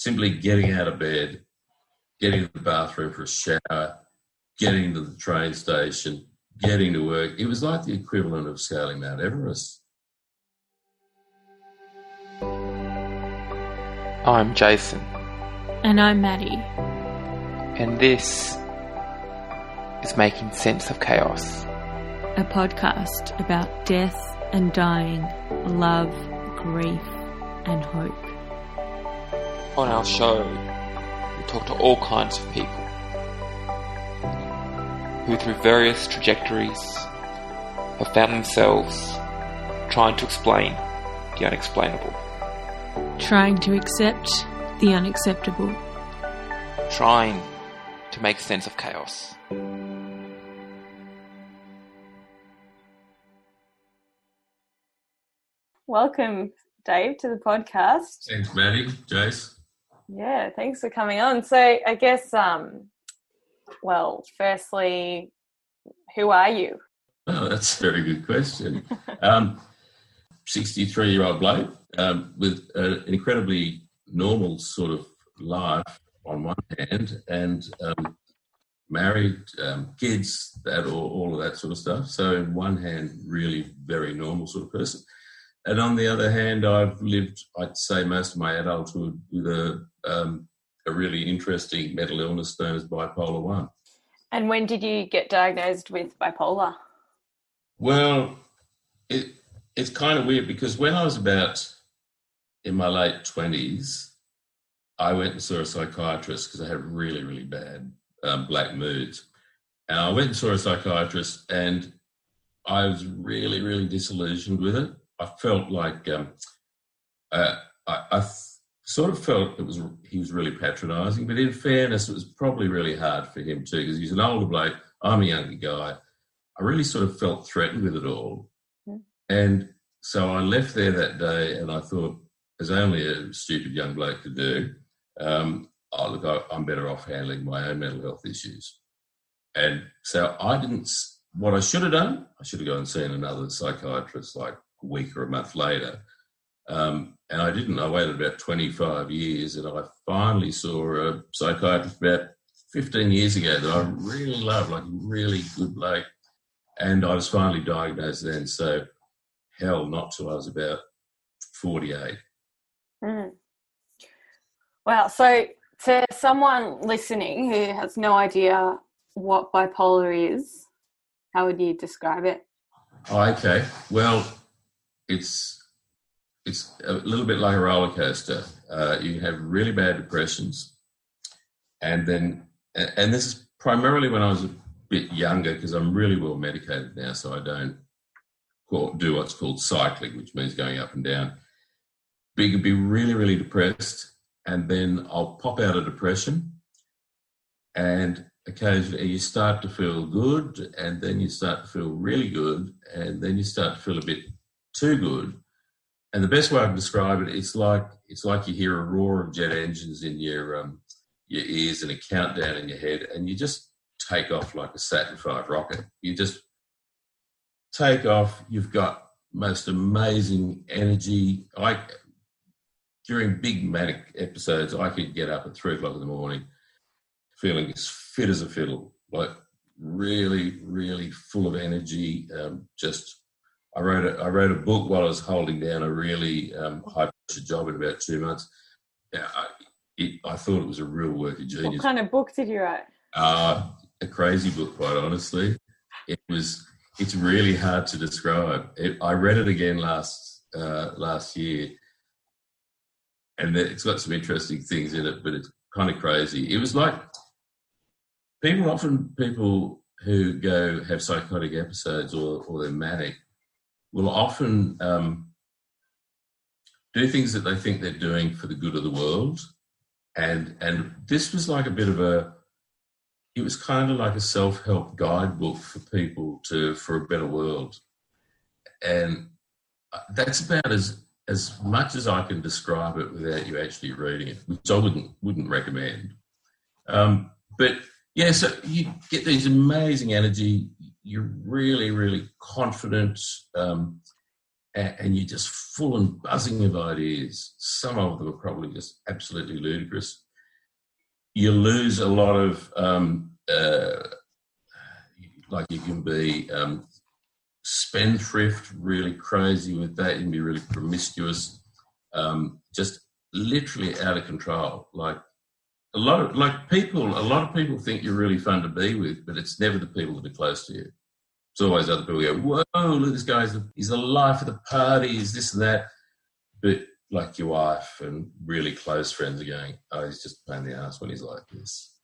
simply getting out of bed, getting to the bathroom for a shower, getting to the train station, getting to work. It was like the equivalent of scaling Mount Everest. I'm Jason. And I'm Maddie. And this is Making Sense of Chaos, a podcast about death and dying, love, grief, and hope. On our show, we talk to all kinds of people who, through various trajectories, have found themselves trying to explain the unexplainable. Trying to accept the unacceptable. Trying to make sense of chaos. Welcome, Dave, to the podcast. Thanks, Maddie. Jace. Yeah, thanks for coming on. So, I guess, um, well, firstly, who are you? Oh, that's a very good question. um, 63 year old bloke um, with an incredibly normal sort of life on one hand and um, married, um, kids, that all, all of that sort of stuff. So, in one hand, really very normal sort of person. And on the other hand, I've lived, I'd say, most of my adulthood with a, um, a really interesting mental illness known as bipolar 1. And when did you get diagnosed with bipolar? Well, it, it's kind of weird because when I was about in my late 20s, I went and saw a psychiatrist because I had really, really bad um, black moods. And I went and saw a psychiatrist and I was really, really disillusioned with it. I felt like um, uh, I, I sort of felt it was he was really patronising, but in fairness, it was probably really hard for him too because he's an older bloke. I'm a younger guy. I really sort of felt threatened with it all, mm. and so I left there that day, and I thought, as only a stupid young bloke could do, um, oh look, I, I'm better off handling my own mental health issues. And so I didn't. What I should have done, I should have gone and seen another psychiatrist like a week or a month later. Um, and I didn't. I waited about 25 years and I finally saw a psychiatrist about 15 years ago that I really loved, like really good bloke. And I was finally diagnosed then. So, hell, not till I was about 48. Mm. Wow. So, to someone listening who has no idea what bipolar is, how would you describe it? Oh, okay. Well, it's it's a little bit like a roller coaster. Uh, you have really bad depressions, and then and this is primarily when I was a bit younger because I'm really well medicated now, so I don't do what's called cycling, which means going up and down. But you can be really, really depressed, and then I'll pop out of depression, and occasionally you start to feel good, and then you start to feel really good, and then you start to feel a bit too good. And the best way I can describe it, it's like it's like you hear a roar of jet engines in your um, your ears and a countdown in your head, and you just take off like a Saturn V rocket. You just take off. You've got most amazing energy. I during big manic episodes, I could get up at three o'clock in the morning, feeling as fit as a fiddle, like really, really full of energy, um, just I wrote a, I wrote a book while I was holding down a really um, high pressure job in about two months. Yeah, I, it, I thought it was a real work of genius. What kind of book did you write? Uh, a crazy book, quite honestly. It was. It's really hard to describe. It, I read it again last uh, last year, and it's got some interesting things in it, but it's kind of crazy. It was like people often people who go have psychotic episodes or, or they're manic will often um, do things that they think they're doing for the good of the world. And and this was like a bit of a it was kind of like a self-help guidebook for people to for a better world. And that's about as as much as I can describe it without you actually reading it, which I wouldn't wouldn't recommend. Um, but yeah, so you get these amazing energy you're really, really confident. Um, and, you're just full and buzzing of ideas. Some of them are probably just absolutely ludicrous. You lose a lot of, um, uh, like you can be um, spendthrift, really crazy with that. You can be really promiscuous, um, just literally out of control. Like a lot of like people, a lot of people think you're really fun to be with, but it's never the people that are close to you. It's always other people go, "Whoa, look, this guy's he's the life of the party, he's this and that." But like your wife and really close friends are going, "Oh, he's just in the ass when he's like this."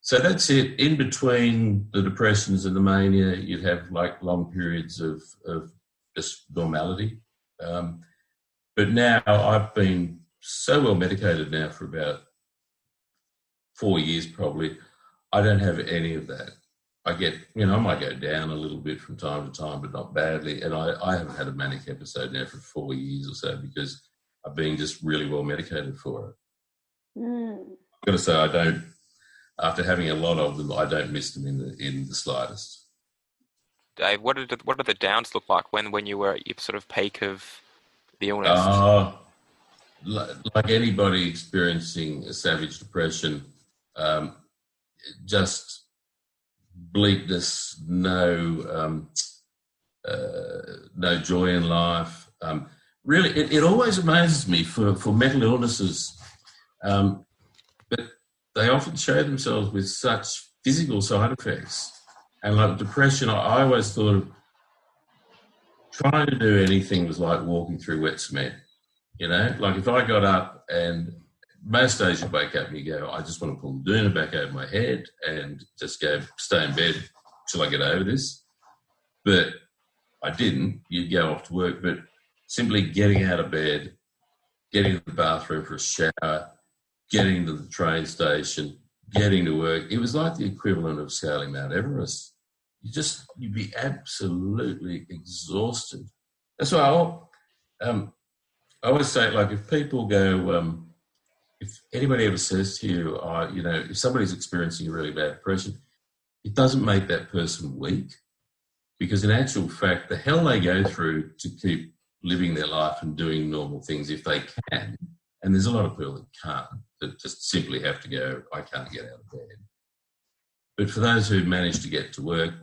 So that's it. In between the depressions and the mania, you'd have like long periods of of just normality. Um, but now I've been so well medicated now for about four years probably, I don't have any of that. I get, you know, I might go down a little bit from time to time, but not badly. And I, I haven't had a manic episode now for four years or so because I've been just really well medicated for it. Mm. I've got to say, I don't, after having a lot of them, I don't miss them in the, in the slightest. Dave, what did the, what did the downs look like when, when you were at your sort of peak of the illness? Uh, like anybody experiencing a savage depression, um, just bleakness, no um, uh, no joy in life. Um, really, it, it, always amazes me for, for mental illnesses, um, but they often show themselves with such physical side effects. And like depression, I, always thought of trying to do anything was like walking through wet cement. You know, like if I got up and most days you wake up and you go, I just want to pull the doona back over my head and just go stay in bed till I get over this. But I didn't. You'd go off to work, but simply getting out of bed, getting to the bathroom for a shower, getting to the train station, getting to work, it was like the equivalent of scaling Mount Everest. You just, you'd be absolutely exhausted. That's why I, um, I always say, like, if people go, um, if anybody ever says to you, uh, you know, if somebody's experiencing a really bad depression, it doesn't make that person weak because, in actual fact, the hell they go through to keep living their life and doing normal things if they can, and there's a lot of people that can't, that just simply have to go, I can't get out of bed. But for those who manage to get to work,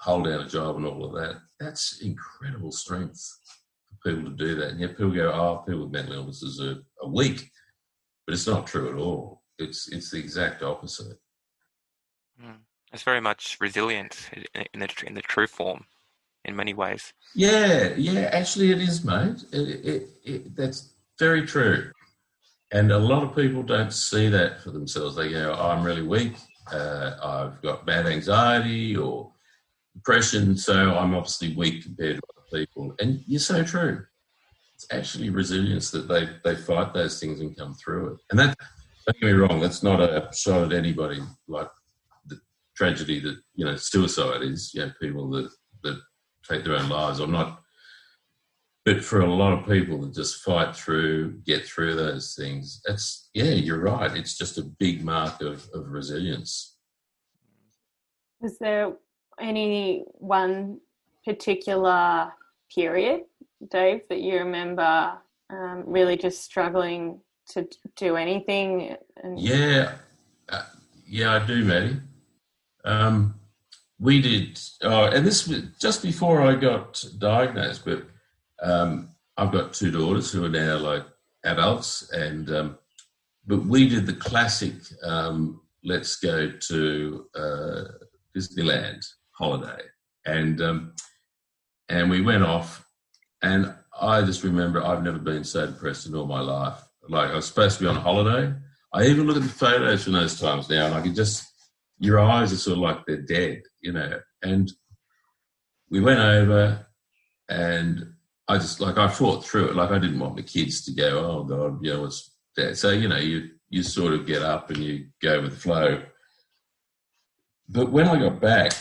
hold down a job and all of that, that's incredible strength for people to do that. And yet people go, oh, people with mental illnesses are weak but it's not true at all. It's it's the exact opposite. Mm. It's very much resilient in the in the true form, in many ways. Yeah, yeah. Actually, it is, mate. It, it, it, that's very true. And a lot of people don't see that for themselves. They go, oh, "I'm really weak. Uh, I've got bad anxiety or depression, so I'm obviously weak compared to other people." And you're so true it's actually resilience that they they fight those things and come through it. And that don't get me wrong, that's not a shot at anybody like the tragedy that you know suicide is. You know, people that that take their own lives. I'm not. But for a lot of people that just fight through, get through those things, that's yeah, you're right. It's just a big mark of, of resilience. Is there any one particular period Dave, that you remember um, really just struggling to do anything? And- yeah, uh, yeah, I do, Maddie. Um, we did, oh, and this was just before I got diagnosed, but um, I've got two daughters who are now like adults, and um, but we did the classic um, let's go to uh, Disneyland holiday, and um, and we went off and I just remember I've never been so depressed in all my life. Like I was supposed to be on holiday. I even look at the photos from those times now, and I can just your eyes are sort of like they're dead, you know. And we went over, and I just like I fought through it. Like I didn't want the kids to go, oh god, you know, what's that? So you know, you you sort of get up and you go with the flow. But when I got back,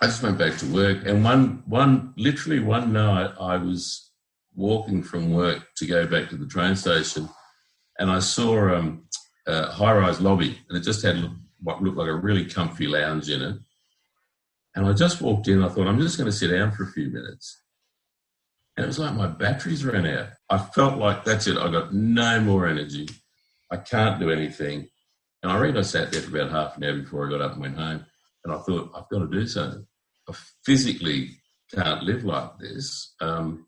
I just went back to work, and one one literally one night I was walking from work to go back to the train station, and I saw um, a high-rise lobby, and it just had what looked like a really comfy lounge in it. And I just walked in. I thought I'm just going to sit down for a few minutes, And it was like my batteries ran out. I felt like that's it. I got no more energy. I can't do anything. And I reckon I sat there for about half an hour before I got up and went home. And I thought, I've got to do something. I physically can't live like this. Um,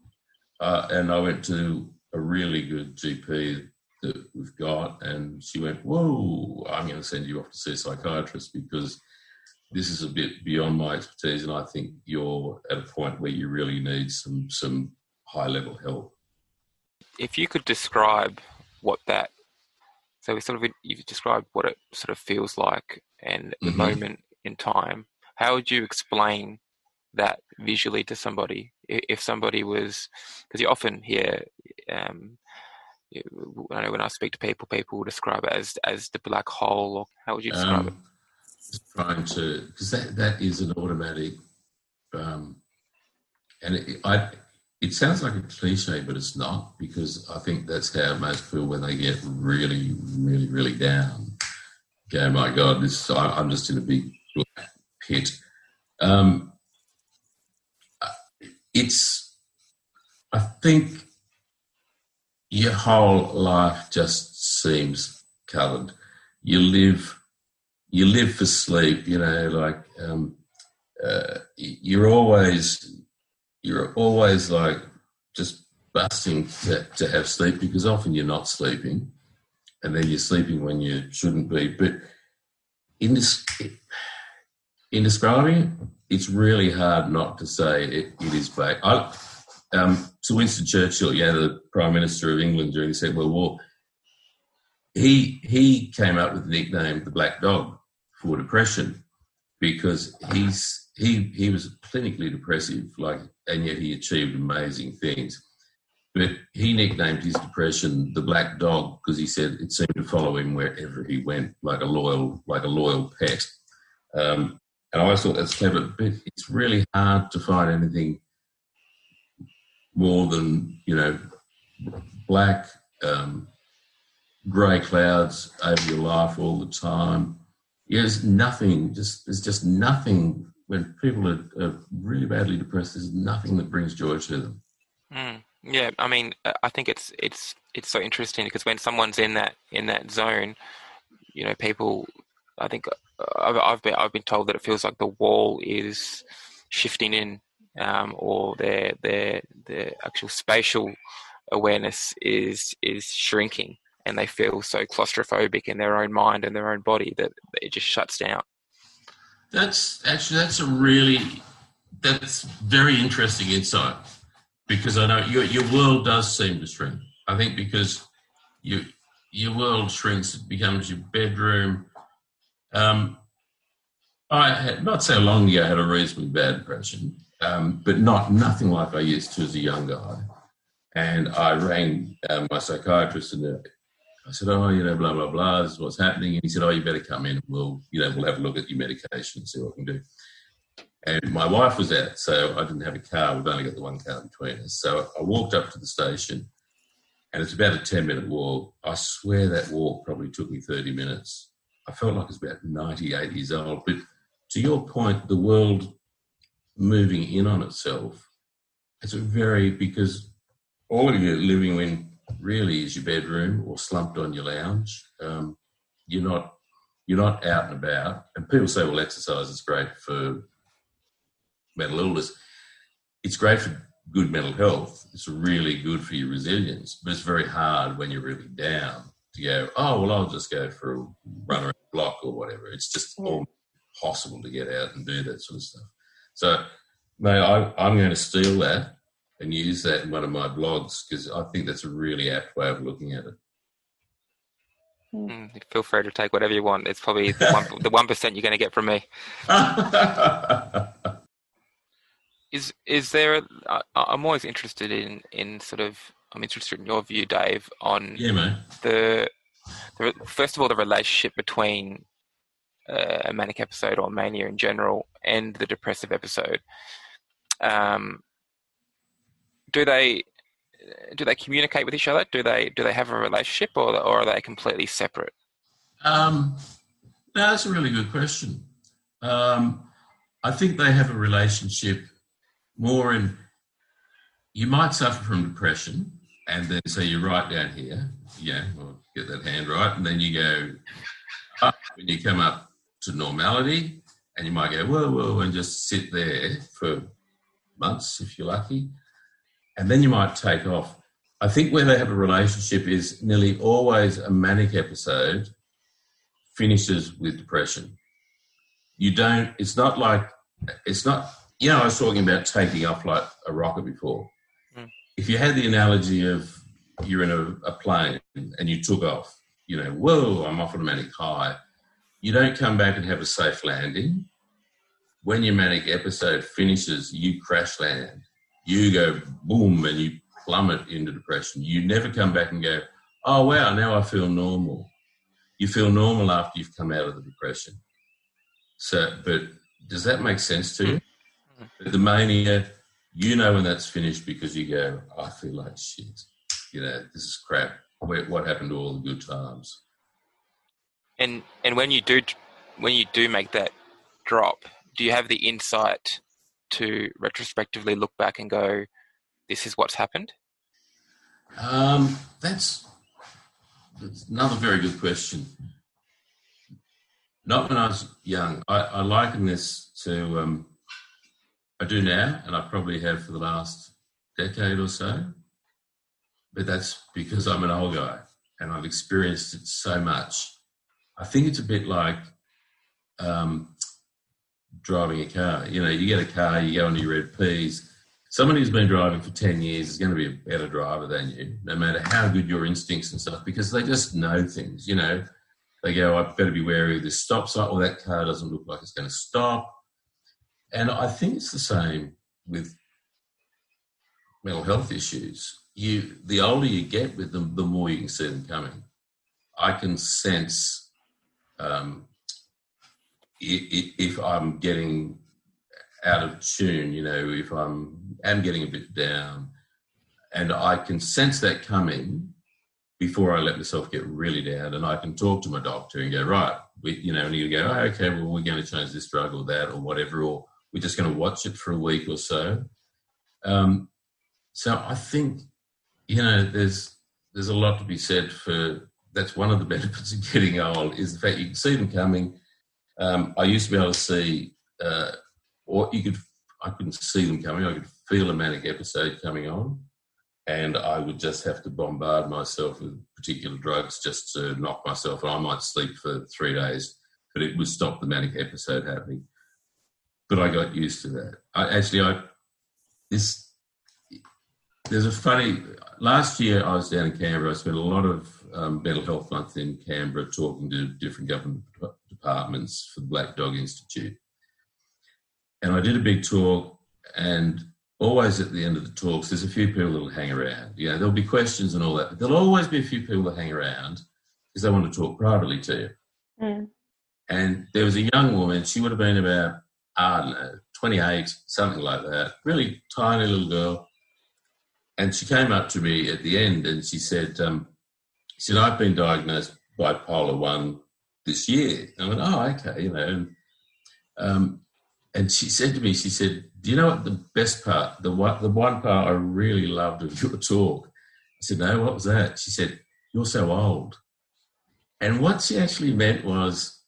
uh, and I went to a really good GP that we've got, and she went, "Whoa, I'm going to send you off to see a psychiatrist because this is a bit beyond my expertise, and I think you're at a point where you really need some some high level help." If you could describe what that, so we sort of you've described what it sort of feels like and the mm-hmm. moment in time. How would you explain that visually to somebody if somebody was because you often hear um, I know when I speak to people, people will describe it as as the black hole. Or how would you describe um, it? Trying to because that that is an automatic, um, and it, I. It sounds like a cliche, but it's not because I think that's how most feel when they get really, really, really down. Okay, my God, this I'm just in a big pit. Um, it's, I think your whole life just seems covered. You live, you live for sleep. You know, like um, uh, you're always, you're always like just busting to, to have sleep because often you're not sleeping, and then you're sleeping when you shouldn't be. But in this, in describing it, it's really hard not to say it, it is fake. I, um, Winston Churchill, yeah, the Prime Minister of England during the Second World War, he he came up with the nickname the Black Dog for depression because he's he he was clinically depressive, like, and yet he achieved amazing things. But he nicknamed his depression the Black Dog because he said it seemed to follow him wherever he went, like a loyal like a loyal pet. Um, and I always thought that's clever, but it's really hard to find anything more than you know black um, grey clouds over your life all the time. There's nothing. Just there's just nothing when people are, are, really badly depressed. There's nothing that brings joy to them. Mm, yeah, I mean, I think it's it's it's so interesting because when someone's in that in that zone, you know, people. I think I've, I've been I've been told that it feels like the wall is shifting in um, or their their their actual spatial awareness is is shrinking, and they feel so claustrophobic in their own mind and their own body that it just shuts down. That's actually that's a really that's very interesting insight because I know your your world does seem to shrink. I think because you your world shrinks, it becomes your bedroom. Um, I had not so long ago had a reasonably bad depression, um, but not nothing like I used to as a young guy. And I rang um, my psychiatrist and uh, I said, "Oh, you know, blah blah blah. This is what's happening." And he said, "Oh, you better come in. We'll, you know, we'll have a look at your medication and see what we can do." And my wife was out, so I didn't have a car. We've only got the one car between us. So I walked up to the station, and it's about a ten-minute walk. I swear that walk probably took me thirty minutes. I felt like I was about ninety-eight years old. But to your point, the world moving in on itself. It's a very because all of you living in really is your bedroom or slumped on your lounge. Um, you're not you're not out and about. And people say, well, exercise is great for mental illness. It's great for good mental health. It's really good for your resilience, but it's very hard when you're really down to go, oh, well, I'll just go for a run around the block or whatever. It's just yeah. possible to get out and do that sort of stuff. So, mate, I, I'm going to steal that and use that in one of my blogs because I think that's a really apt way of looking at it. Mm, feel free to take whatever you want. It's probably the one the one percent you're going to get from me. is is there? A, I'm always interested in in sort of. I'm interested in your view, Dave, on yeah, the the first of all the relationship between uh, a manic episode or mania in general and the depressive episode. Um, do they do they communicate with each other? Do they do they have a relationship, or or are they completely separate? Um, that's a really good question. Um, I think they have a relationship more in you might suffer from depression, and then so you write down here, yeah, or get that hand right, and then you go up when you come up to normality, and you might go whoa whoa and just sit there for months if you're lucky, and then you might take off. I think where they have a relationship is nearly always a manic episode finishes with depression. You don't. It's not like it's not. You know, I was talking about taking off like a rocket before. If you had the analogy of you're in a, a plane and you took off, you know, whoa, I'm off on a manic high. You don't come back and have a safe landing. When your manic episode finishes, you crash land. You go boom and you plummet into depression. You never come back and go, oh, wow, now I feel normal. You feel normal after you've come out of the depression. So, but does that make sense to you? Mm-hmm. The mania, you know when that's finished because you go, I feel like shit. You know, this is crap. What happened to all the good times? And and when you do when you do make that drop, do you have the insight to retrospectively look back and go, "This is what's happened"? Um, that's, that's another very good question. Not when I was young. I, I liken this to, um, I do now, and I probably have for the last decade or so. But that's because I'm an old guy and I've experienced it so much. I think it's a bit like um, driving a car. You know, you get a car, you go into your red P's someone who's been driving for 10 years is going to be a better driver than you, no matter how good your instincts and stuff, because they just know things, you know. They go, I better be wary of this stop sign, or that car doesn't look like it's going to stop. And I think it's the same with mental health issues. You, the older you get with them, the more you can see them coming. I can sense um, if I'm getting out of tune, you know, if I'm am getting a bit down, and I can sense that coming before I let myself get really down, and I can talk to my doctor and go, right, we, you know, and he'll go, oh, okay, well, we're going to change this drug or that or whatever, or we're just going to watch it for a week or so. Um, so I think, you know, there's there's a lot to be said for that's one of the benefits of getting old is the fact you can see them coming. Um, I used to be able to see uh, or you could I couldn't see them coming. I could feel a manic episode coming on, and I would just have to bombard myself with particular drugs just to knock myself. And I might sleep for three days, but it would stop the manic episode happening. But I got used to that. I actually I this there's a funny last year I was down in Canberra. I spent a lot of um, mental health month in Canberra talking to different government departments for the Black Dog Institute and I did a big talk, and always at the end of the talks, there's a few people that'll hang around. You know, there'll be questions and all that, but there'll always be a few people that hang around because they want to talk privately to you. Mm. And there was a young woman, she would have been about, I don't know, 28, something like that, really tiny little girl. And she came up to me at the end and she said, um, she said, I've been diagnosed bipolar 1 this year. And I went, oh, okay, you know. And, um, and she said to me, she said, "Do you know what the best part? The one, the one part I really loved of your talk." I said, "No, what was that?" She said, "You're so old." And what she actually meant was,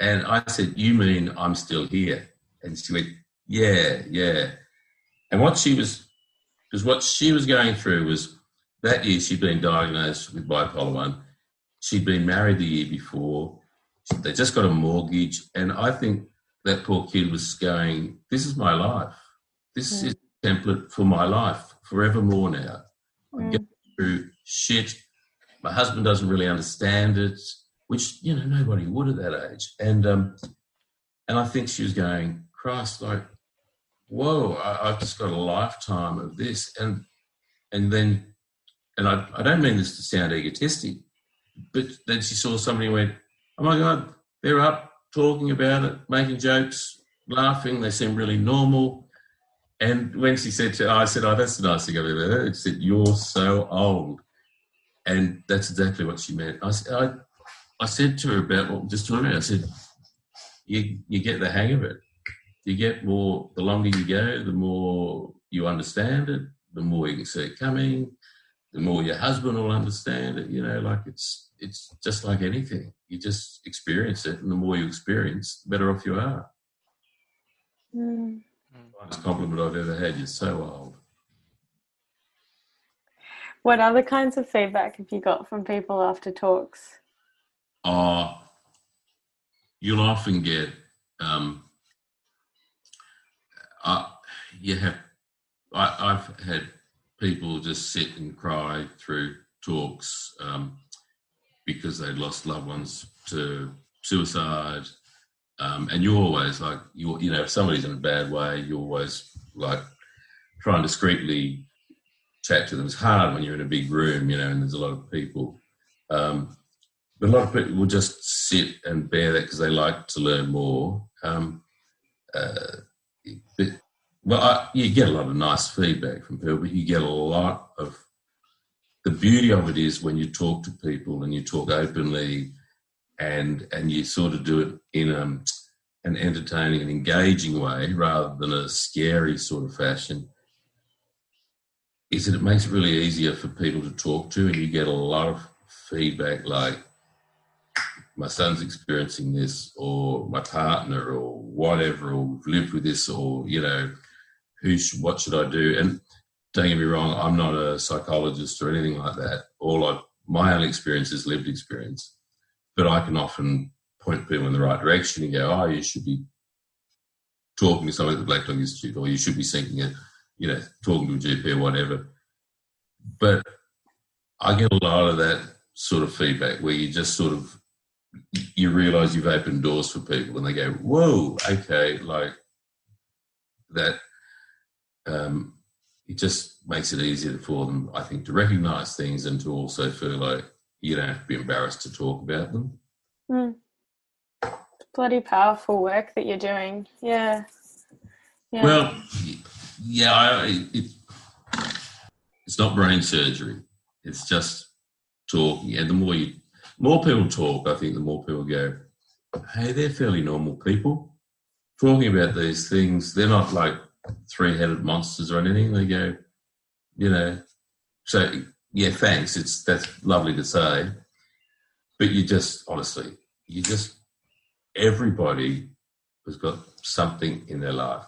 and I said, "You mean I'm still here?" And she went, "Yeah, yeah." And what she was, because what she was going through was that year she'd been diagnosed with bipolar one. She'd been married the year before. They just got a mortgage, and I think that poor kid was going, This is my life. This is a template for my life forevermore now. I'm going through shit. My husband doesn't really understand it, which, you know, nobody would at that age. And um, and I think she was going, Christ, like, whoa, I, have just got a lifetime of this. And and then and I, I don't mean this to sound egotistic, but then she saw somebody went, Oh my God, they're up talking about it, making jokes, laughing. They seem really normal. And when she said to I said, Oh, that's the nicest thing I've ever heard. She said, You're so old. And that's exactly what she meant. I, I, I said to her about what just talking about, I said, you, you get the hang of it. You get more, the longer you go, the more you understand it, the the more you can see it coming, the more your husband will understand it. You know, like it's it's just like anything. You just experience it, and the more you experience, the better off you are. Mm. Finest compliment I've ever had. You're so old. What other kinds of feedback have you got from people after talks? Uh, you'll often get, um, uh, you have, I, I've had people just sit and cry through talks um, because they lost loved ones to suicide. Um, and you're always like you you know if somebody's in a bad way, you're always like trying discreetly chat to them. It's hard when you're in a big room, you know, and there's a lot of people. Um, but a lot of people will just sit and bear that because they like to learn more. Um, uh, well, I, you get a lot of nice feedback from people, but you get a lot of the beauty of it is when you talk to people and you talk openly and and you sort of do it in um, an entertaining and engaging way rather than a scary sort of fashion is that it makes it really easier for people to talk to and you get a lot of feedback like my son's experiencing this or my partner or whatever or we've lived with this or you know who should, what should i do? And don't get me wrong i'm not a psychologist or anything like that. All i my own experience is lived experience. But I can often point people in the right direction and go, oh, you should be talking to someone at the Black Dog Institute, or you should be seeking it, you know, talking to a GP or whatever. But I get a lot of that sort of feedback where you just sort of you realize you've opened doors for people and they go, whoa, okay, like that. Um, it just makes it easier for them, I think, to recognize things and to also feel like you don't have to be embarrassed to talk about them. Mm. Bloody powerful work that you're doing. Yeah. yeah. Well, yeah, I, it, it's not brain surgery. It's just talking. And the more you, more people talk, I think the more people go, hey, they're fairly normal people. Talking about these things, they're not like three headed monsters or anything. They go, you know, so yeah, thanks. It's that's lovely to say, but you just honestly, you just everybody has got something in their life.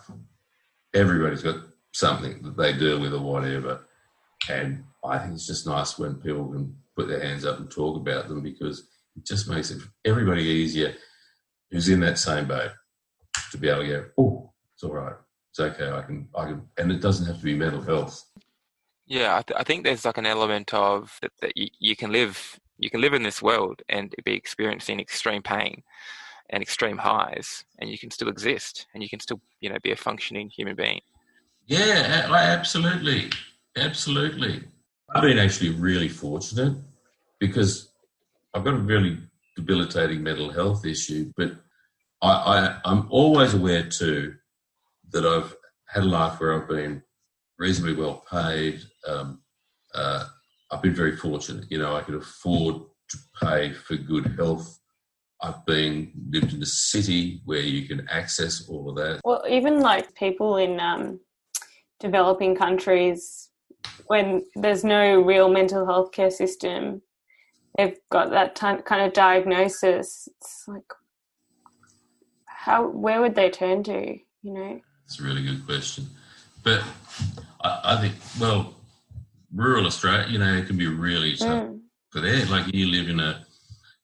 Everybody's got something that they deal with or whatever, and I think it's just nice when people can put their hands up and talk about them because it just makes it everybody easier who's in that same boat to be able to go, oh, it's all right, it's okay, I can, I can, and it doesn't have to be mental health. Yeah, I, th- I think there's like an element of that, that you, you can live you can live in this world and be experiencing extreme pain and extreme highs, and you can still exist and you can still you know be a functioning human being. Yeah, absolutely, absolutely. I've been actually really fortunate because I've got a really debilitating mental health issue, but I, I, I'm always aware too that I've had a life where I've been reasonably well paid. Um, uh, I've been very fortunate. You know, I could afford to pay for good health. I've been lived in a city where you can access all of that. Well, even like people in um, developing countries, when there's no real mental health care system, they've got that t- kind of diagnosis. It's like, how? Where would they turn to? You know, it's a really good question, but I, I, think, well, rural Australia, you know, it can be really tough mm. for there. Like you live in a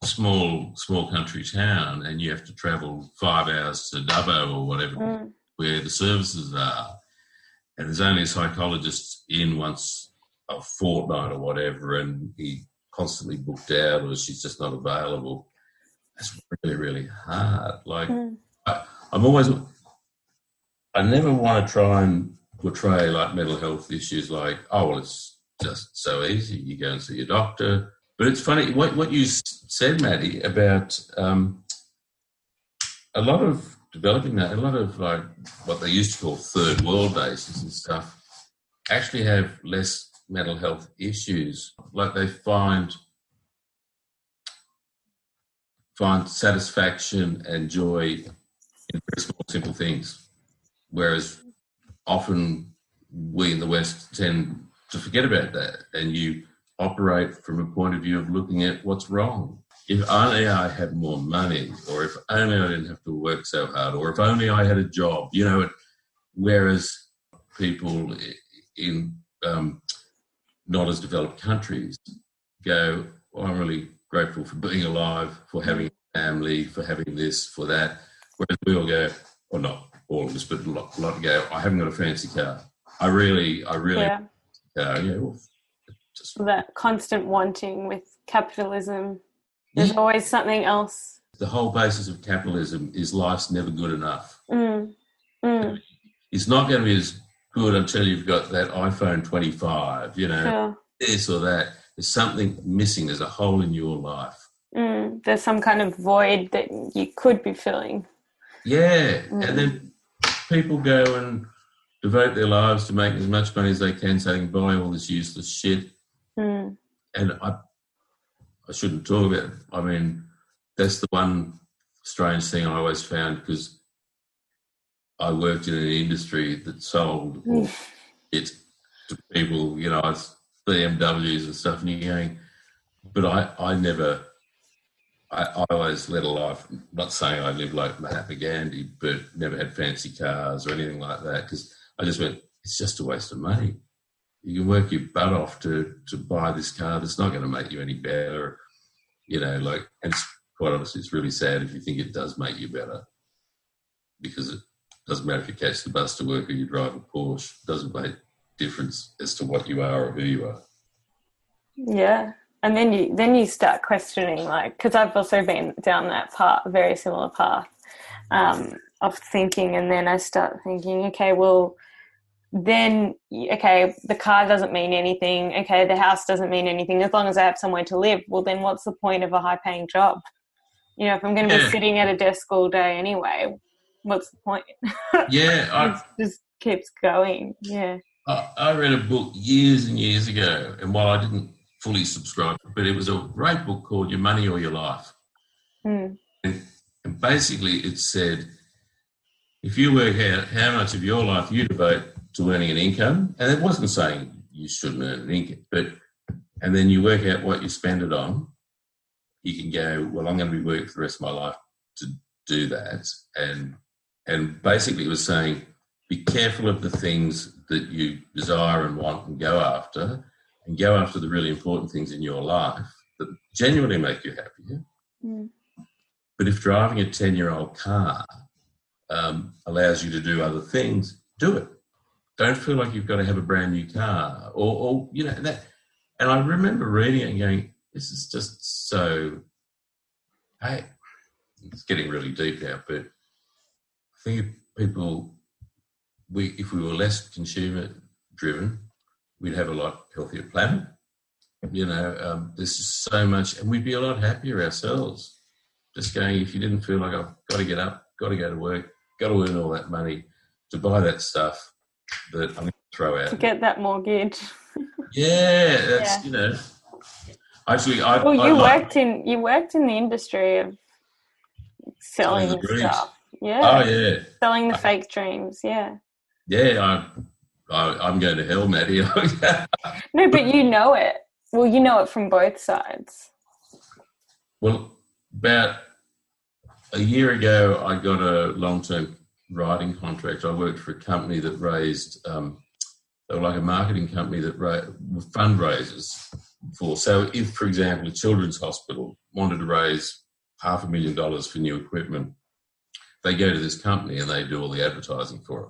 small, small country town and you have to travel five hours to Dubbo or whatever, mm. where the services are. And there's only a psychologist in once a fortnight or whatever, and he constantly booked out or she's just not available. That's really, really hard. Like, mm. I, I'm always, I never want to try and portray like mental health issues like, oh, well, it's just so easy. You go and see your doctor. But it's funny what, what you said, Maddie, about um, a lot of developing that, a lot of like what they used to call third world bases and stuff actually have less mental health issues. Like they find find satisfaction and joy in very small, simple things. Whereas often we in the West tend to forget about that, and you operate from a point of view of looking at what's wrong. If only I had more money, or if only I didn't have to work so hard, or if only I had a job, you know. Whereas people in um, not as developed countries go, well, I'm really grateful for being alive, for having a family, for having this, for that. Whereas we all go, or not all of us, but a lot, a lot go, I haven't got a fancy car. I really, I really, yeah, uh, yeah well, just, that constant wanting with capitalism. There's yeah. always something else. The whole basis of capitalism is life's never good enough. Mm. Mm. It's not going to be as good until you've got that iPhone 25, you know, sure. this or that. There's something missing. There's a hole in your life. Mm, there's some kind of void that you could be filling. Yeah. Mm. And then people go and devote their lives to making as much money as they can so they can buy all this useless shit. Mm. And I, I shouldn't talk about it. I mean, that's the one strange thing I always found because I worked in an industry that sold it to people, you know, BMWs and stuff, and you're going, but I, I never, I, I always led a life, not saying I lived like Mahatma Gandhi, but never had fancy cars or anything like that, because I just went, it's just a waste of money. You can work your butt off to, to buy this car that's not going to make you any better, you know, like, and it's, quite honestly, it's really sad if you think it does make you better because it doesn't matter if you catch the bus to work or you drive a Porsche. It doesn't make difference as to what you are or who you are. Yeah, and then you then you start questioning, like, because I've also been down that path, very similar path um, of thinking, and then I start thinking, okay, well, then okay, the car doesn't mean anything. Okay, the house doesn't mean anything as long as I have somewhere to live. Well, then what's the point of a high-paying job? You know, if I'm going to yeah. be sitting at a desk all day anyway, what's the point? Yeah, it just keeps going. Yeah. I, I read a book years and years ago, and while I didn't fully subscribe, but it was a great book called Your Money or Your Life. Mm. And, and basically, it said if you work out how much of your life you devote to earning an income, and it wasn't saying you shouldn't earn an income, but and then you work out what you spend it on, you can go, well, I'm going to be working for the rest of my life to do that, and and basically it was saying, be careful of the things that you desire and want and go after, and go after the really important things in your life that genuinely make you happier. Mm. But if driving a 10 year old car um, allows you to do other things, do it. Don't feel like you've got to have a brand new car or, or you know, that. And I remember reading it and going, this is just so, hey, it's getting really deep now, but I think if people, we if we were less consumer driven, we'd have a lot healthier planet. You know, um, there's just so much, and we'd be a lot happier ourselves. Just going, if you didn't feel like I've got to get up, got to go to work, got to earn all that money to buy that stuff that I'm going to throw out. To get that mortgage. yeah, that's, yeah. you know. Actually, I. Well, you I worked like, in you worked in the industry of selling stuff. Yeah. Oh yeah. Selling the uh-huh. fake dreams. Yeah. Yeah, I, I am going to hell, Maddie. no, but you know it. Well, you know it from both sides. Well, about a year ago, I got a long-term writing contract. I worked for a company that raised. Um, they were like a marketing company that ra- fundraisers for. So, if, for example, a children's hospital wanted to raise half a million dollars for new equipment, they go to this company and they do all the advertising for it.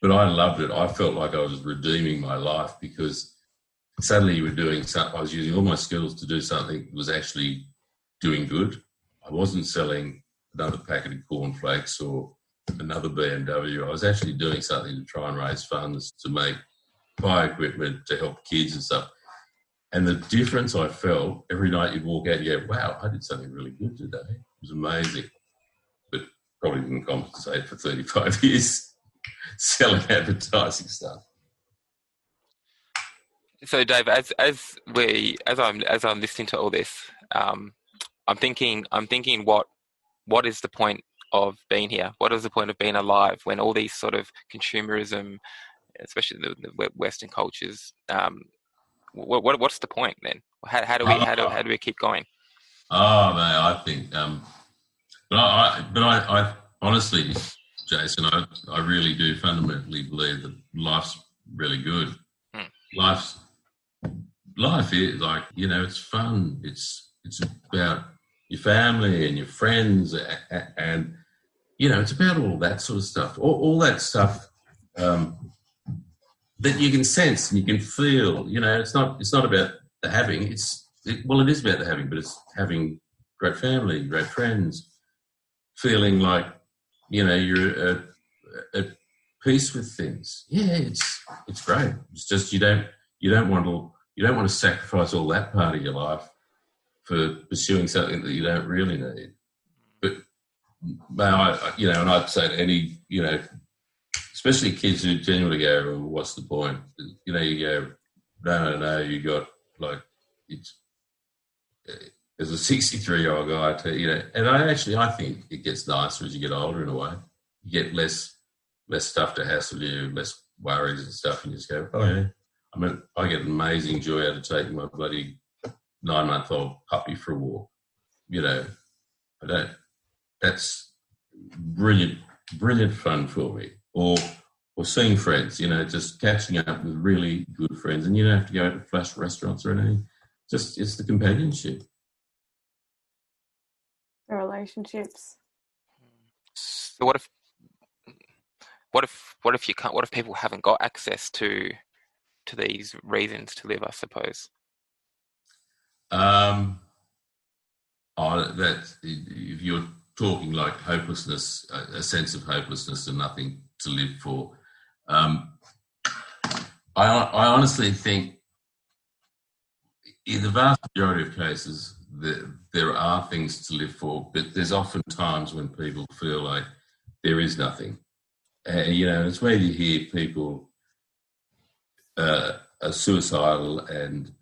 But I loved it. I felt like I was redeeming my life because suddenly you were doing something. I was using all my skills to do something that was actually doing good. I wasn't selling another packet of cornflakes or another BMW. I was actually doing something to try and raise funds to make buy equipment to help kids and stuff. And the difference I felt every night you'd walk out and go, wow, I did something really good today. It was amazing But probably didn't compensate for 35 years selling advertising stuff. So, Dave, as as we as I'm as I'm listening to all this, um, I'm thinking I'm thinking what what is the point of being here? What is the point of being alive when all these sort of consumerism especially the, the Western cultures. Um, what, what, what's the point then? How, how do we how do how do we keep going? Oh man, I think, um, but I, but I, I honestly, Jason, I I really do fundamentally believe that life's really good. Hmm. Life's life is like you know it's fun. It's it's about your family and your friends and, you know it's about all that sort of stuff. All, all that stuff. Um, that you can sense and you can feel. You know, it's not it's not about the having. It's it, well, it is about the having, but it's having great family, great friends, feeling like you know you're at, at peace with things. Yeah, it's it's great. It's just you don't you don't want to you don't want to sacrifice all that part of your life for pursuing something that you don't really need. But, but I, you know, and I'd say to any, you know, especially kids who genuinely go, well, "What's the point?" You know, you go, "No, no, no." You got like it's as a 63 year old guy, to, you know, and I actually I think it gets nicer as you get older in a way. You get less less stuff to hassle you, less worries and stuff, and you just go, "Oh yeah." I mean, I get amazing joy out of taking my bloody nine month old puppy for a walk. You know, I don't. That's brilliant, brilliant fun for me or or seeing friends, you know, just catching up with really good friends, and you don't have to go out to flash restaurants or anything. Just it's the companionship, the relationships. So what if, what if, what if you can't? What if people haven't got access to to these reasons to live? I suppose. Um, oh, that if you're talking like hopelessness, a, sense of hopelessness and nothing to live for. Um, I, I honestly think in the vast majority of cases, there, there are things to live for, but there's often times when people feel like there is nothing. Uh, you know, it's where you hear people uh, are suicidal, and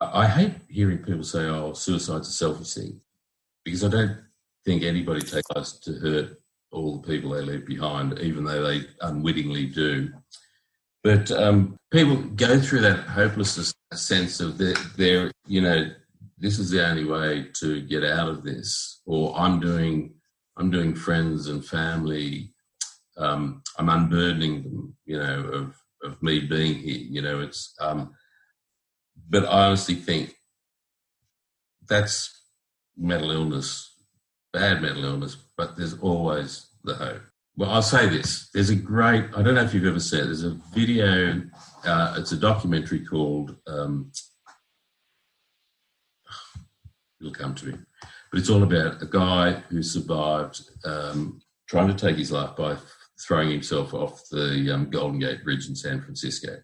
I, hate hearing people say, "Oh, suicide's a selfish thing," because I don't think anybody takes us to hurt all the people they leave behind, even though they unwittingly do. But um, people go through that hopelessness sense of that they're, you know, this is the only way to get out of this, or I'm doing, I'm doing friends and family, um, I'm unburdening them, you know, of of me being here. You know, it's. Um, but I honestly think that's mental illness, bad mental illness, but there's always the hope. Well, I'll say this. There's a great, I don't know if you've ever seen it, there's a video, uh, it's a documentary called, um, it'll come to me, but it's all about a guy who survived um, trying to take his life by throwing himself off the um, Golden Gate Bridge in San Francisco.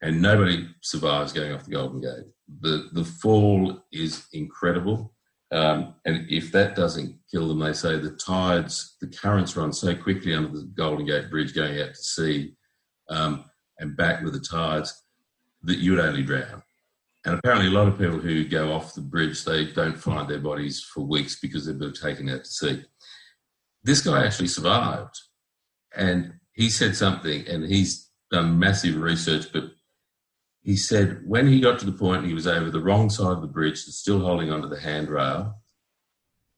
And nobody survives going off the Golden Gate. The, the fall is incredible. Um, and if that doesn't kill them, they say the tides, the currents run so quickly under the Golden Gate Bridge going out to sea um, and back with the tides that you would only drown. And apparently, a lot of people who go off the bridge, they don't find their bodies for weeks because they've been taken out to sea. This guy actually survived. And he said something, and he's done massive research, but he said when he got to the point he was over the wrong side of the bridge, still holding onto the handrail,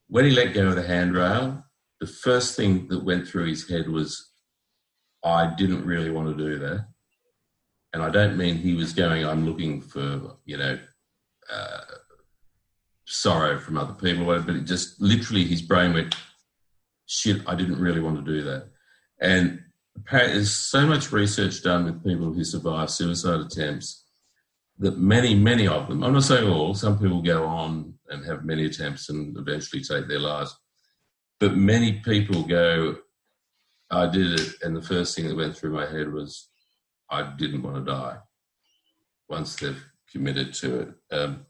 when he let go of the handrail, the first thing that went through his head was, I didn't really want to do that. And I don't mean he was going, I'm looking for, you know, uh, sorrow from other people, but it just literally his brain went, shit, I didn't really want to do that. And there's so much research done with people who survive suicide attempts that many, many of them, I'm not saying all, some people go on and have many attempts and eventually take their lives. But many people go, I did it, and the first thing that went through my head was, I didn't want to die once they've committed to it. Um,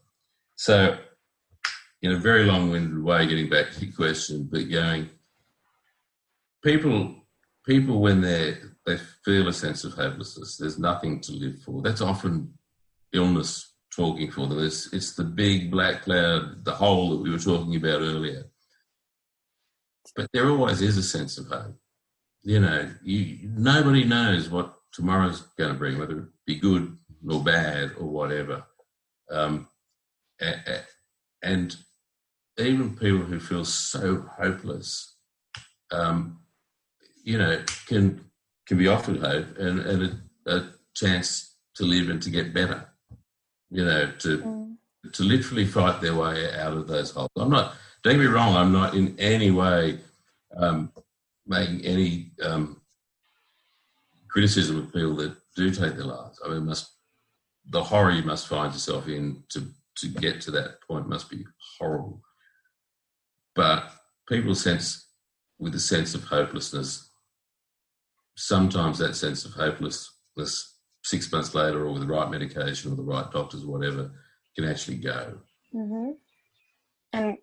so, in a very long winded way, getting back to your question, but going, people people when they they feel a sense of hopelessness, there's nothing to live for. That's often illness talking for them. It's, it's the big black cloud, the hole that we were talking about earlier. But there always is a sense of hope. You know, you, nobody knows what tomorrow's going to bring, whether it be good or bad or whatever. Um, and even people who feel so hopeless, um, you know, can can be offered hope and, and a, a, chance to live and to get better. You know, to mm. to literally fight their way out of those holes. I'm not. Don't get me wrong. I'm not in any way um, making any um, criticism of people that do take their lives. I mean, must the horror you must find yourself in to to get to that point must be horrible. But people sense with a sense of hopelessness. Sometimes that sense of hopelessness, six months later, or with the right medication or the right doctors, or whatever, can actually go. Mm-hmm. And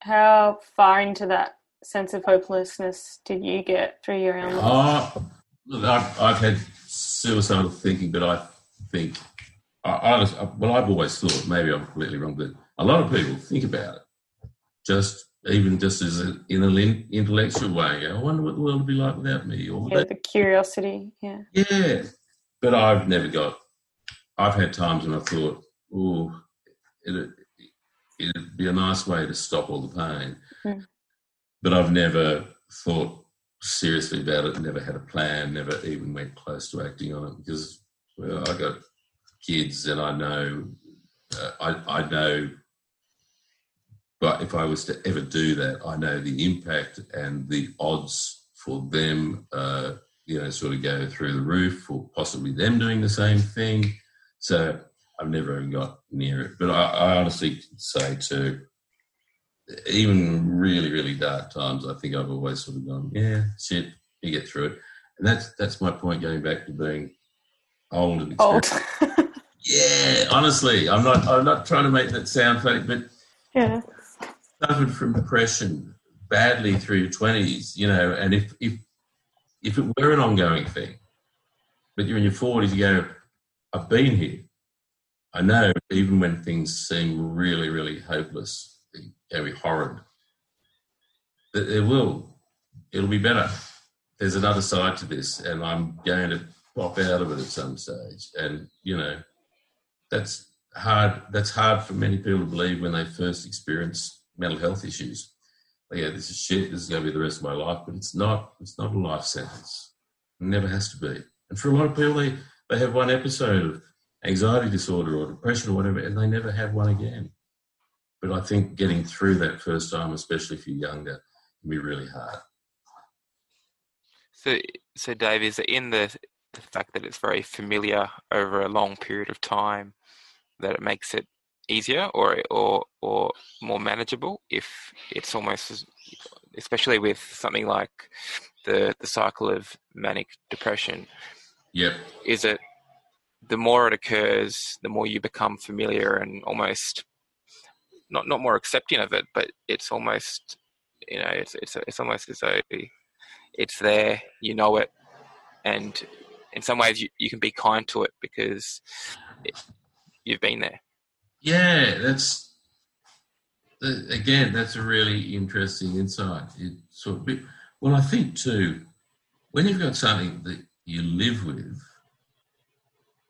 how far into that sense of hopelessness did you get through your illness? Oh, I've, I've had suicidal thinking, but I think I, I, well, I've always thought maybe I'm completely wrong, but a lot of people think about it, just even just as a, in an intellectual way. I wonder what the world would be like without me. Or yeah, the curiosity. Yeah. Yeah, but I've never got. I've had times when I thought, oh, it, it'd be a nice way to stop all the pain, mm. but I've never thought seriously about it. Never had a plan. Never even went close to acting on it because well, I got kids, and I know, uh, I, I know. But if I was to ever do that, I know the impact and the odds for them, uh, you know, sort of go through the roof, or possibly them doing the same thing. So I've never even got near it. But I, I honestly say too, even really, really dark times, I think I've always sort of gone, yeah, shit, you get through it. And that's that's my point going back to being old and experienced. Old. Yeah, honestly, I'm not. I'm not trying to make that sound funny, but yeah, suffered from depression badly through your twenties. You know, and if if if it were an ongoing thing, but you're in your forties, you go, I've been here. I know, even when things seem really, really hopeless, very horrid, it will. It'll be better. There's another side to this, and I'm going to pop out of it at some stage. And you know, that's hard. That's hard for many people to believe when they first experience mental health issues. Yeah, this is shit. This is going to be the rest of my life, but it's not. It's not a life sentence. It never has to be. And for a lot of people, they they have one episode of anxiety disorder or depression or whatever, and they never have one again. But I think getting through that first time, especially if you're younger, can be really hard. So, so Dave, is it in the the fact that it's very familiar over a long period of time that it makes it easier or or or more manageable if it's almost especially with something like the the cycle of manic depression yep is it the more it occurs the more you become familiar and almost not not more accepting of it but it's almost you know it's it's it's almost as though it's there you know it and in some ways you, you can be kind to it because it, you've been there. Yeah, that's again that's a really interesting insight. It sort of, well, I think too, when you've got something that you live with,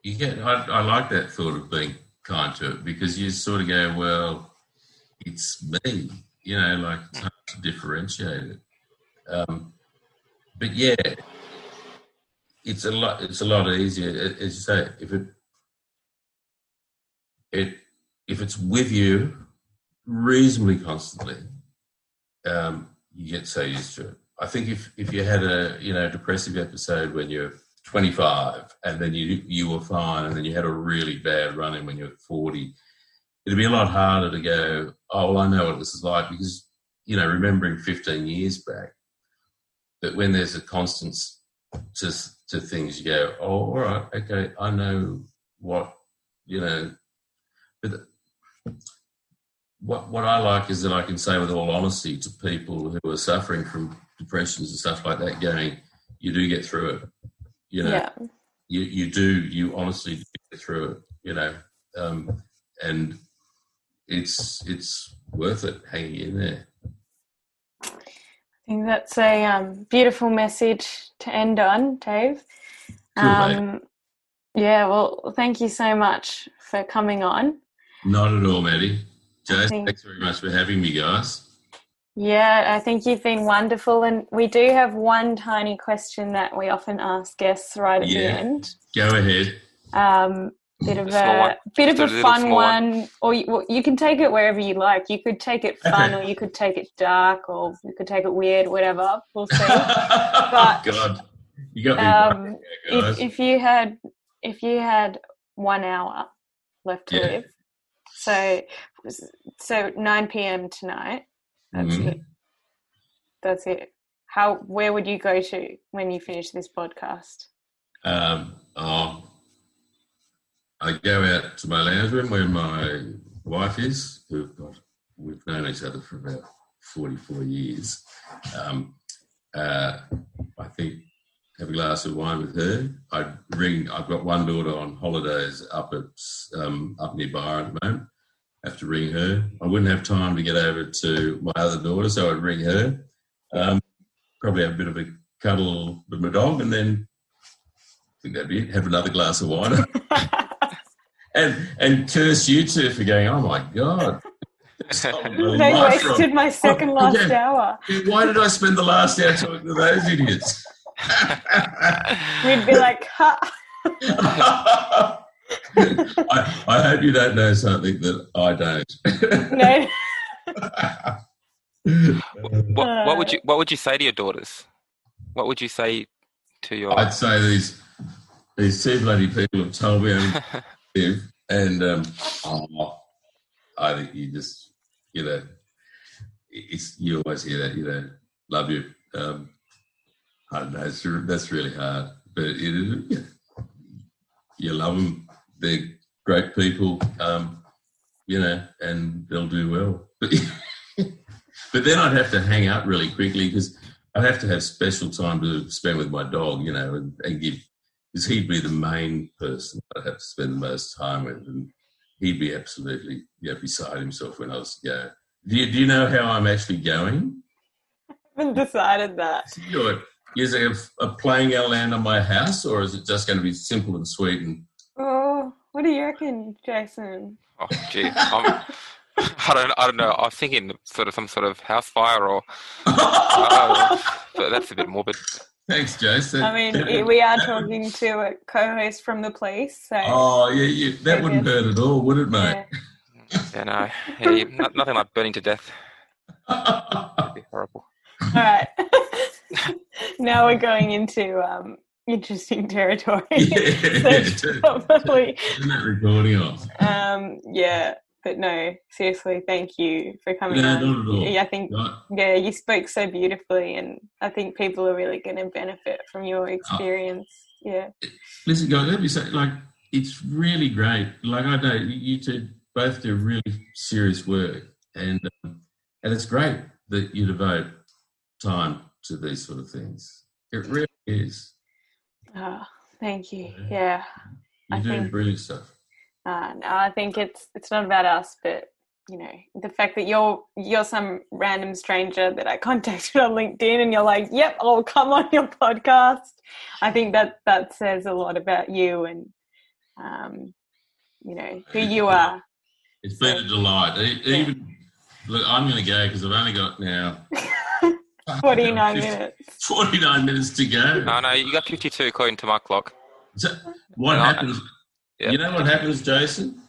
you get. I, I like that thought of being kind to it because you sort of go, well, it's me. You know, like it's hard to differentiate it. Um, but yeah, it's a lot. It's a lot easier, as you say. If it, it, if it's with you reasonably constantly, um, you get so used to it. I think if if you had a you know depressive episode when you're 25 and then you you were fine and then you had a really bad run in when you're 40, it'd be a lot harder to go. Oh well, I know what this is like because you know remembering 15 years back. But when there's a constant just to things you go, oh, all right, okay, I know what, you know, but what, what I like is that I can say with all honesty to people who are suffering from depressions and stuff like that, going, you do get through it, you know, yeah. you, you do, you honestly get through it, you know, um, and it's, it's worth it hanging in there. I think that's a um, beautiful message to end on, Dave. Cool. Um, yeah, well, thank you so much for coming on. Not at all, Maddie. Jason, Thank- thanks very much for having me, guys. Yeah, I think you've been wonderful. And we do have one tiny question that we often ask guests right at the end. Go ahead. Um, bit of Small a bit of a a fun one. one, or you, well, you can take it wherever you like. You could take it fun, Okay. or you could take it dark, or you could take it weird. Whatever, we'll see. God, you got me. Um, worried there, if, if you had if you had one hour left to Yeah. live, so so nine p.m. tonight. That's Mhm. it. That's it. How? Where would you go to when you finish this podcast? Um, oh, I go out to my lounge room where my wife is. We've got we've known each other for about forty four years. Um, uh, I think have a glass of wine with her. I ring. I've got one daughter on holidays up at um, up near Bar at the moment. Have to ring her. I wouldn't have time to get over to my other daughter, so I'd ring her. Um, probably have a bit of a cuddle with my dog, and then I think that'd be it. Have another glass of wine, and and curse you two for going. Oh my god! they wasted my second Oh, last yeah. hour. Why did I spend the last hour talking to those idiots? We'd be like, ha. I, I hope you don't know something that I don't. no. What, what would you What would you say to your daughters? What would you say to your? I'd say these these two bloody people have told me I'm live, and um, oh, I think you just you know it's you always hear that you know love you. Um, I don't know. It's, that's really hard, but it, yeah, you love them. They're great people, um, you know, and they'll do well. But, but then I'd have to hang up really quickly because I'd have to have special time to spend with my dog, you know, and, and give because he'd be the main person I'd have to spend the most time with, and he'd be absolutely yeah beside himself when I was yeah. Do you, do you know how I'm actually going? haven't decided that. Is it a, a playing land on my house, or is it just going to be simple and sweet? And what do you reckon, Jason? Oh, gee, I'm, I don't. I don't know. I was thinking sort of some sort of house fire, or uh, but that's a bit morbid. thanks, Jason. I mean, we are talking to a co-host from the police, so Oh yeah, yeah, that wouldn't hurt at all, would it, mate? yeah. Yeah, no, yeah, you- no- nothing like burning to death. That'd be horrible. All right. now we're going into um, interesting territory. yeah, so probably, Isn't that recording on? um, yeah. But no, seriously, thank you for coming No, on. not at all. Yeah, I think Right. yeah, you spoke so beautifully, and I think people are really going to benefit from your experience. Yeah, Listen, guys, let me say, like, it's really great. Like, I know you you two both do really serious work, and um, and it's great that you devote time to these sort of things. It really is. Oh, thank you. Yeah, You're I doing think- brilliant stuff. uh, no, I think it's it's not about us, but you know the fact that you're you're some random stranger that I contacted on LinkedIn, and you're like, "Yep, I'll come on your podcast." I think that that says a lot about you and um, you know who you are. It's been a delight. Even look, I'm going to go because I've only got now Forty nine minutes. 49 minutes to go. No, no, you got fifty-two according to my clock. So what No, I- happens? Yeah. You know what happens, Jason?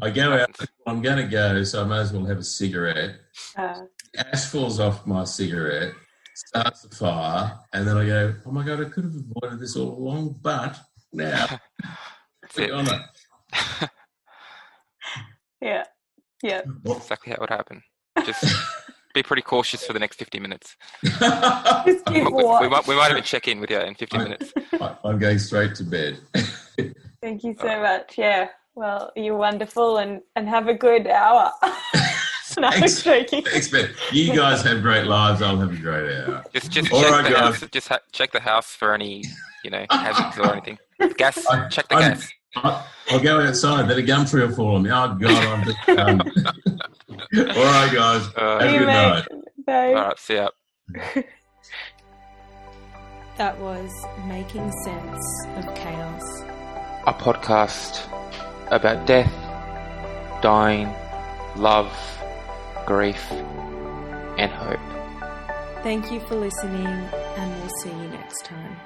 I go out. I'm going to go, so I may as well have a cigarette. Uh, Ash falls off my cigarette, starts the fire, and then I go, "Oh my god, I could have avoided this all along." But now, That's we're on it. yeah, yeah. What- Exactly how it would happen. Just be pretty cautious for the next fifty minutes. We, we- we might, we might even check in with you in fifty minutes. I- I'm going straight to bed. Thank you so much. Yeah. Well, you're wonderful, and and have a good hour. no, Thanks. joking. Thanks, man. You guys have great lives. I'll have a great hour. Just, just All check right, the guys. house. Just ha- check the house for any, you know, hazards or anything. Gas. I- check the I'm- gas. I, will go outside. that a gum tree will fall on me. Oh God, I'm just. Um... All right, guys. Uh, Have a good night. Bye. All right. See ya. that was making sense of chaos. A podcast about death, dying, love, grief, and hope. Thank you for listening, and we'll see you next time.